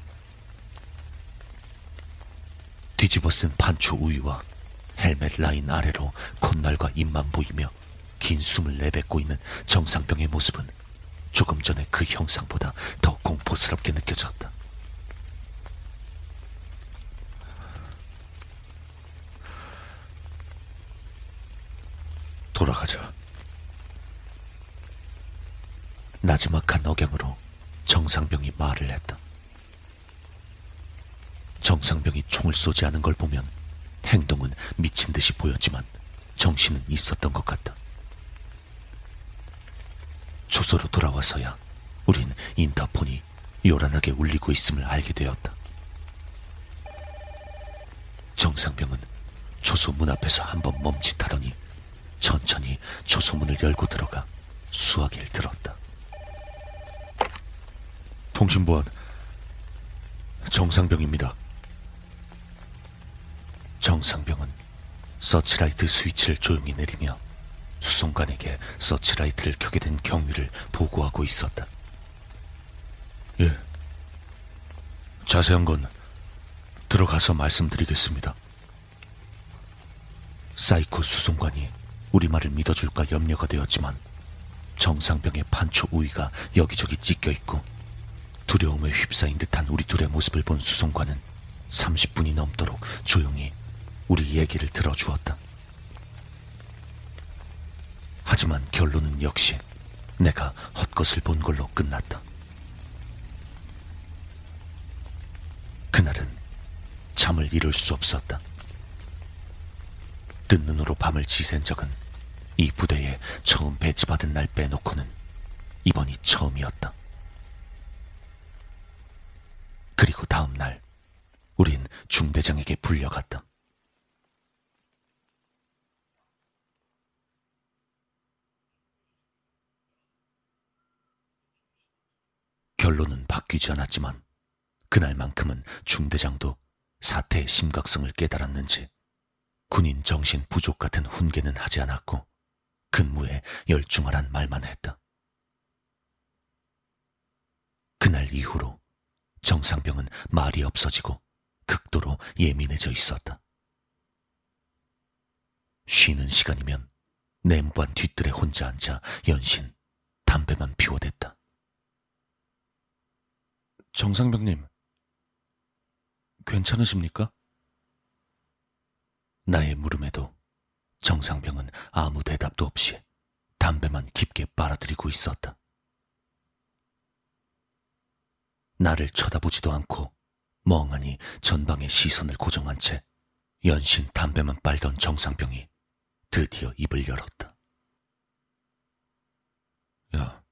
뒤집어 쓴 판초 우위와 헬멧 라인 아래로 콧날과 입만 보이며 긴 숨을 내뱉고 있는 정상병의 모습은 조금 전에 그 형상보다 더 공포스럽게 느껴졌다. 돌아가자. 나지막한 억양으로 정상병이 말을 했다. 정상병이 총을 쏘지 않은 걸 보면 행동은 미친 듯이 보였지만 정신은 있었던 것 같다. 초소로 돌아와서야 우린 인터폰이 요란하게 울리고 있음을 알게 되었다. 정상병은 초소 문 앞에서 한 번 멈칫하더니 천천히 초소문을 열고 들어가 수화기를 들었다. 통신보안 정상병입니다. 정상병은 서치라이트 스위치를 조용히 내리며 수송관에게 서치라이트를 켜게 된 경위를 보고하고 있었다. 예. 자세한 건 들어가서 말씀드리겠습니다. 사이코 수송관이 우리 말을 믿어줄까 염려가 되었지만 정상병의 판초 우의가 여기저기 찢겨 있고 두려움에 휩싸인 듯한 우리 둘의 모습을 본 수송관은 30분이 넘도록 조용히 우리 얘기를 들어주었다. 하지만 결론은 역시 내가 헛것을 본 걸로 끝났다. 그날은 잠을 이룰 수 없었다. 뜬 눈으로 밤을 지샌 적은 이 부대에 처음 배치받은 날 빼놓고는 이번이 처음이었다. 그리고 다음 날 우린 중대장에게 불려갔다. 결론은 바뀌지 않았지만 그날만큼은 중대장도 사태의 심각성을 깨달았는지 군인 정신 부족 같은 훈계는 하지 않았고 근무에 열중하란 말만 했다. 그날 이후로 정상병은 말이 없어지고 극도로 예민해져 있었다. 쉬는 시간이면 냉무반 뒤뜰에 혼자 앉아 연신 담배만 피워댔다. 정상병님, 괜찮으십니까? 나의 물음에도 정상병은 아무 대답도 없이 담배만 깊게 빨아들이고 있었다. 나를 쳐다보지도 않고 멍하니 전방에 시선을 고정한 채 연신 담배만 빨던 정상병이 드디어 입을 열었다. 야,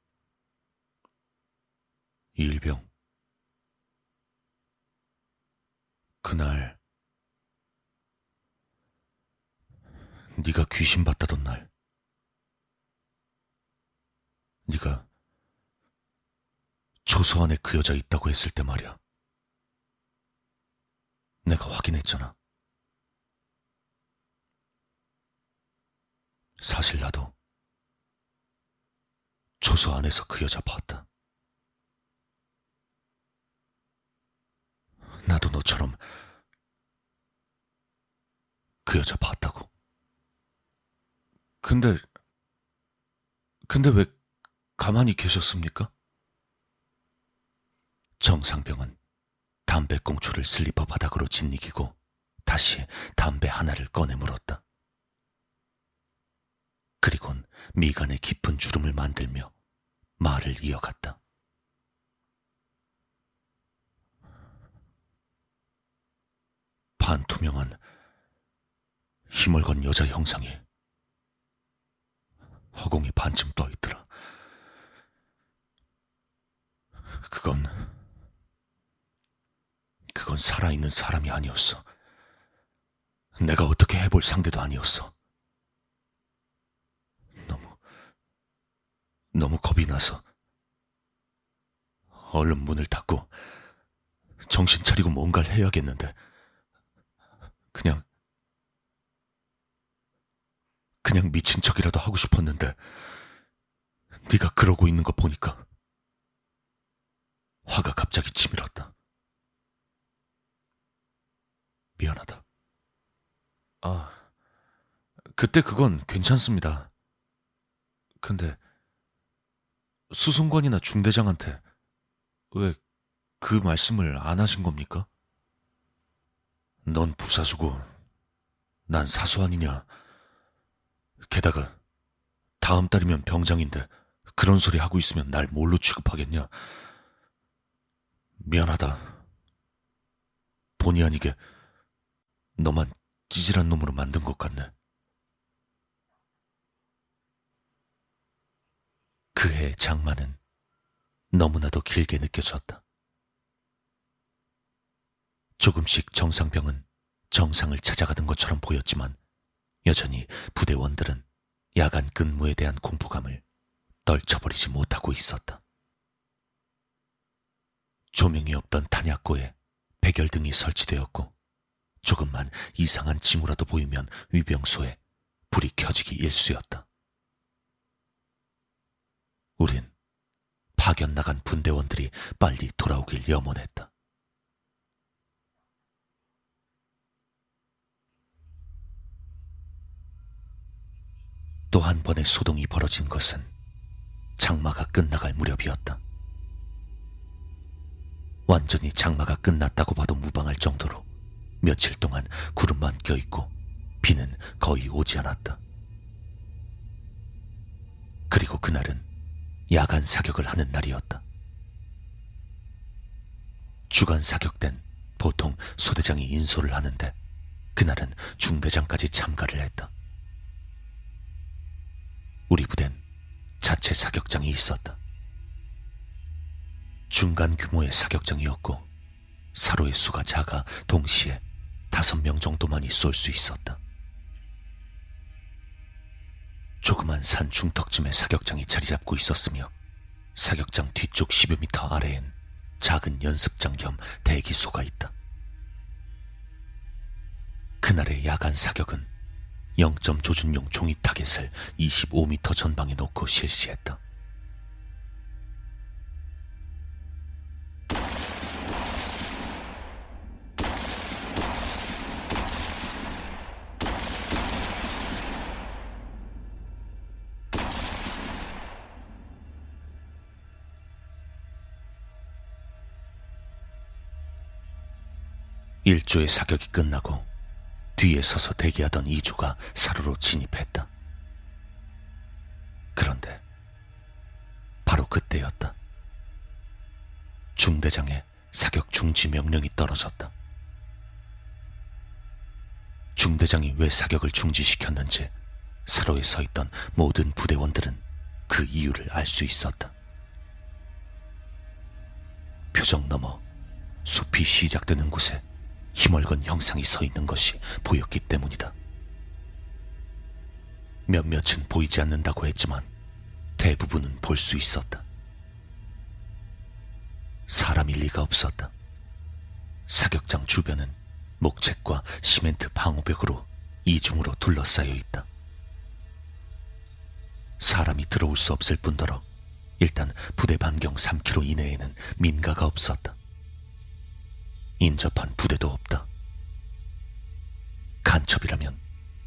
일병. 그날 네가 귀신 봤다던 날 네가 초소 안에 그 여자 있다고 했을 때 말이야. 내가 확인했잖아. 사실 나도 초소 안에서 그 여자 봤다. 나도 너처럼 그 여자 봤다고. 근데, 근데 왜 가만히 계셨습니까? 정상병은 담배 꽁초를 슬리퍼 바닥으로 짓이기고 다시 담배 하나를 꺼내 물었다. 그리곤 미간에 깊은 주름을 만들며 말을 이어갔다. 반투명한 힘을 건 여자 형상이 허공에 반쯤 떠 있더라. 그건, 그건 살아있는 사람이 아니었어. 내가 어떻게 해볼 상대도 아니었어. 너무, 너무 겁이 나서 얼른 문을 닫고 정신 차리고 뭔가를 해야겠는데 그냥 그냥 미친 척이라도 하고 싶었는데 네가 그러고 있는 거 보니까 화가 갑자기 치밀었다. 미안하다. 아, 그때 그건 괜찮습니다. 근데 수송관이나 중대장한테 왜 그 말씀을 안 하신 겁니까? 넌 부사수고 난 사수 아니냐. 게다가 다음 달이면 병장인데 그런 소리 하고 있으면 날 뭘로 취급하겠냐. 미안하다. 본의 아니게 너만 찌질한 놈으로 만든 것 같네. 그해 장마는 너무나도 길게 느껴졌다. 조금씩 정상병은 정상을 찾아가는 것처럼 보였지만 여전히 부대원들은 야간 근무에 대한 공포감을 떨쳐버리지 못하고 있었다. 조명이 없던 탄약고에 백열등이 설치되었고 조금만 이상한 징후라도 보이면 위병소에 불이 켜지기 일쑤였다. 우린 파견 나간 분대원들이 빨리 돌아오길 염원했다. 또 한 번의 소동이 벌어진 것은 장마가 끝나갈 무렵이었다. 완전히 장마가 끝났다고 봐도 무방할 정도로 며칠 동안 구름만 껴있고 비는 거의 오지 않았다. 그리고 그날은 야간 사격을 하는 날이었다. 주간 사격 땐 보통 소대장이 인솔을 하는데 그날은 중대장까지 참가를 했다. 우리 부대는 자체 사격장이 있었다. 중간 규모의 사격장이었고 사로의 수가 작아 동시에 다섯 명 정도만이 쏠 수 있었다. 조그만 산 중턱쯤에 사격장이 자리 잡고 있었으며 사격장 뒤쪽 10여 미터 아래엔 작은 연습장 겸 대기소가 있다. 그날의 야간 사격은 0점 조준용 종이 타겟을 25m 전방에 놓고 실시했다. 일조의 사격이 끝나고 뒤에 서서 대기하던 이조가 사로로 진입했다. 그런데 바로 그때였다. 중대장의 사격 중지 명령이 떨어졌다. 중대장이 왜 사격을 중지시켰는지 사로에 서 있던 모든 부대원들은 그 이유를 알 수 있었다. 표정 너머 숲이 시작되는 곳에 힘얼건 형상이 서 있는 것이 보였기 때문이다. 몇몇은 보이지 않는다고 했지만 대부분은 볼 수 있었다. 사람일 리가 없었다. 사격장 주변은 목책과 시멘트 방호벽으로 이중으로 둘러싸여 있다. 사람이 들어올 수 없을 뿐더러 일단 부대 반경 3km 이내에는 민가가 없었다. 인접한 부대도 없다. 간첩이라면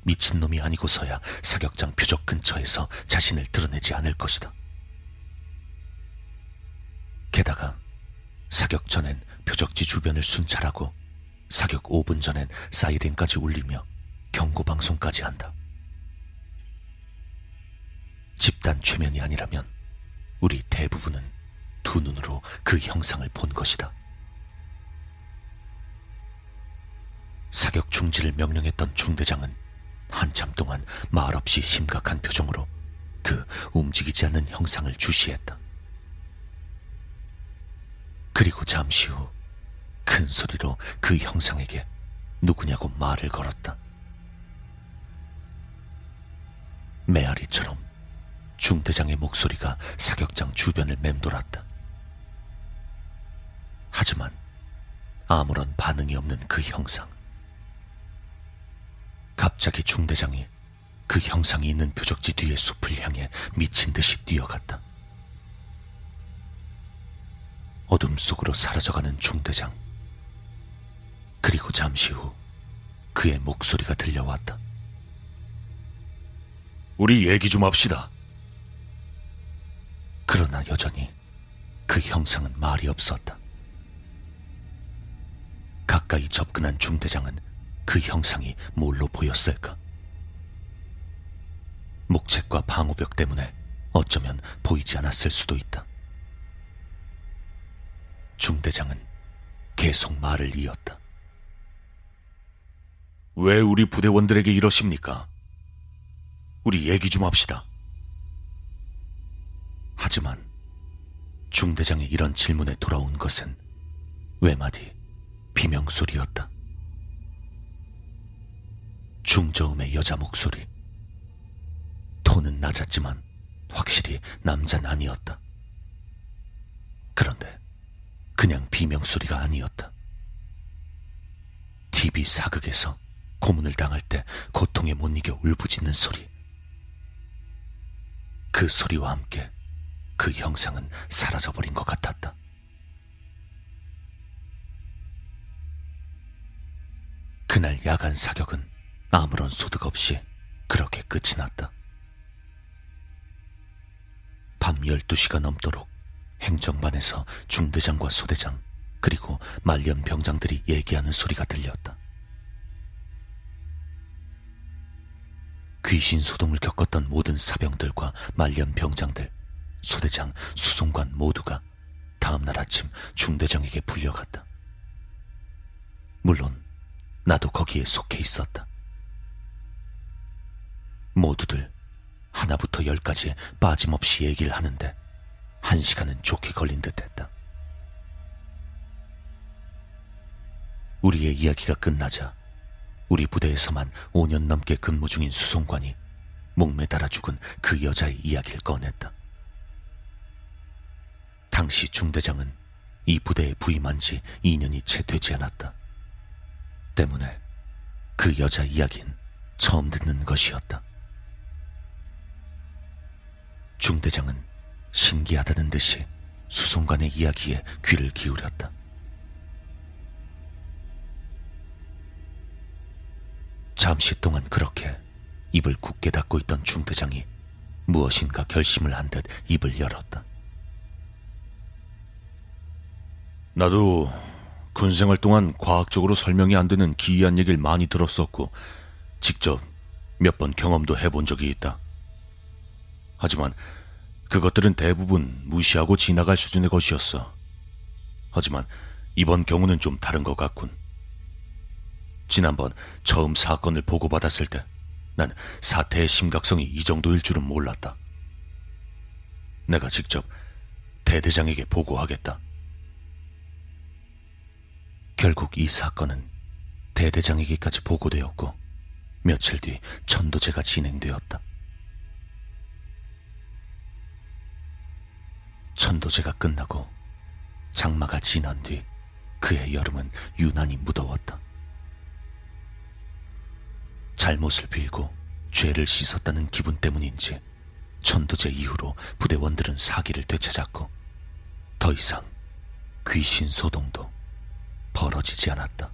미친놈이 아니고서야 사격장 표적 근처에서 자신을 드러내지 않을 것이다. 게다가 사격 전엔 표적지 주변을 순찰하고 사격 5분 전엔 사이렌까지 울리며 경고 방송까지 한다. 집단 최면이 아니라면 우리 대부분은 두 눈으로 그 형상을 본 것이다. 사격 중지를 명령했던 중대장은 한참 동안 말없이 심각한 표정으로 그 움직이지 않는 형상을 주시했다. 그리고 잠시 후 큰 소리로 그 형상에게 누구냐고 말을 걸었다. 메아리처럼 중대장의 목소리가 사격장 주변을 맴돌았다. 하지만 아무런 반응이 없는 그 형상. 갑자기 중대장이 그 형상이 있는 표적지 뒤의 숲을 향해 미친 듯이 뛰어갔다. 어둠 속으로 사라져가는 중대장. 그리고 잠시 후 그의 목소리가 들려왔다. 우리 얘기 좀 합시다. 그러나 여전히 그 형상은 말이 없었다. 가까이 접근한 중대장은 그 형상이 뭘로 보였을까? 목책과 방호벽 때문에 어쩌면 보이지 않았을 수도 있다. 중대장은 계속 말을 이었다. 왜 우리 부대원들에게 이러십니까? 우리 얘기 좀 합시다. 하지만 중대장의 이런 질문에 돌아온 것은 외마디 비명소리였다. 중저음의 여자 목소리. 톤은 낮았지만 확실히 남자는 아니었다. 그런데 그냥 비명 소리가 아니었다. TV 사극에서 고문을 당할 때 고통에 못 이겨 울부짖는 소리. 그 소리와 함께 그 형상은 사라져버린 것 같았다. 그날 야간 사격은 아무런 소득 없이 그렇게 끝이 났다. 밤 12시가 넘도록 행정반에서 중대장과 소대장 그리고 말년 병장들이 얘기하는 소리가 들렸다. 귀신 소동을 겪었던 모든 사병들과 말년 병장들, 소대장, 수송관 모두가 다음날 아침 중대장에게 불려갔다. 물론 나도 거기에 속해 있었다. 모두들 하나부터 열까지 빠짐없이 얘기를 하는데 한 시간은 좋게 걸린 듯 했다. 우리의 이야기가 끝나자 우리 부대에서만 5년 넘게 근무 중인 수송관이 목매달아 죽은 그 여자의 이야기를 꺼냈다. 당시 중대장은 이 부대에 부임한 지 2년이 채 되지 않았다. 때문에 그 여자 이야기는 처음 듣는 것이었다. 중대장은 신기하다는 듯이 수송관의 이야기에 귀를 기울였다. 잠시 동안 그렇게 입을 굳게 닫고 있던 중대장이 무엇인가 결심을 한 듯 입을 열었다. 나도 군생활 동안 과학적으로 설명이 안 되는 기이한 얘기를 많이 들었었고, 직접 몇 번 경험도 해본 적이 있다. 하지만 그것들은 대부분 무시하고 지나갈 수준의 것이었어. 하지만 이번 경우는 좀 다른 것 같군. 지난번 처음 사건을 보고받았을 때 난 사태의 심각성이 이 정도일 줄은 몰랐다. 내가 직접 대대장에게 보고하겠다. 결국 이 사건은 대대장에게까지 보고되었고 며칠 뒤 천도제가 진행되었다. 천도제가 끝나고 장마가 지난 뒤 그의 여름은 유난히 무더웠다. 잘못을 빌고 죄를 씻었다는 기분 때문인지 천도제 이후로 부대원들은 사기를 되찾았고 더 이상 귀신 소동도 벌어지지 않았다.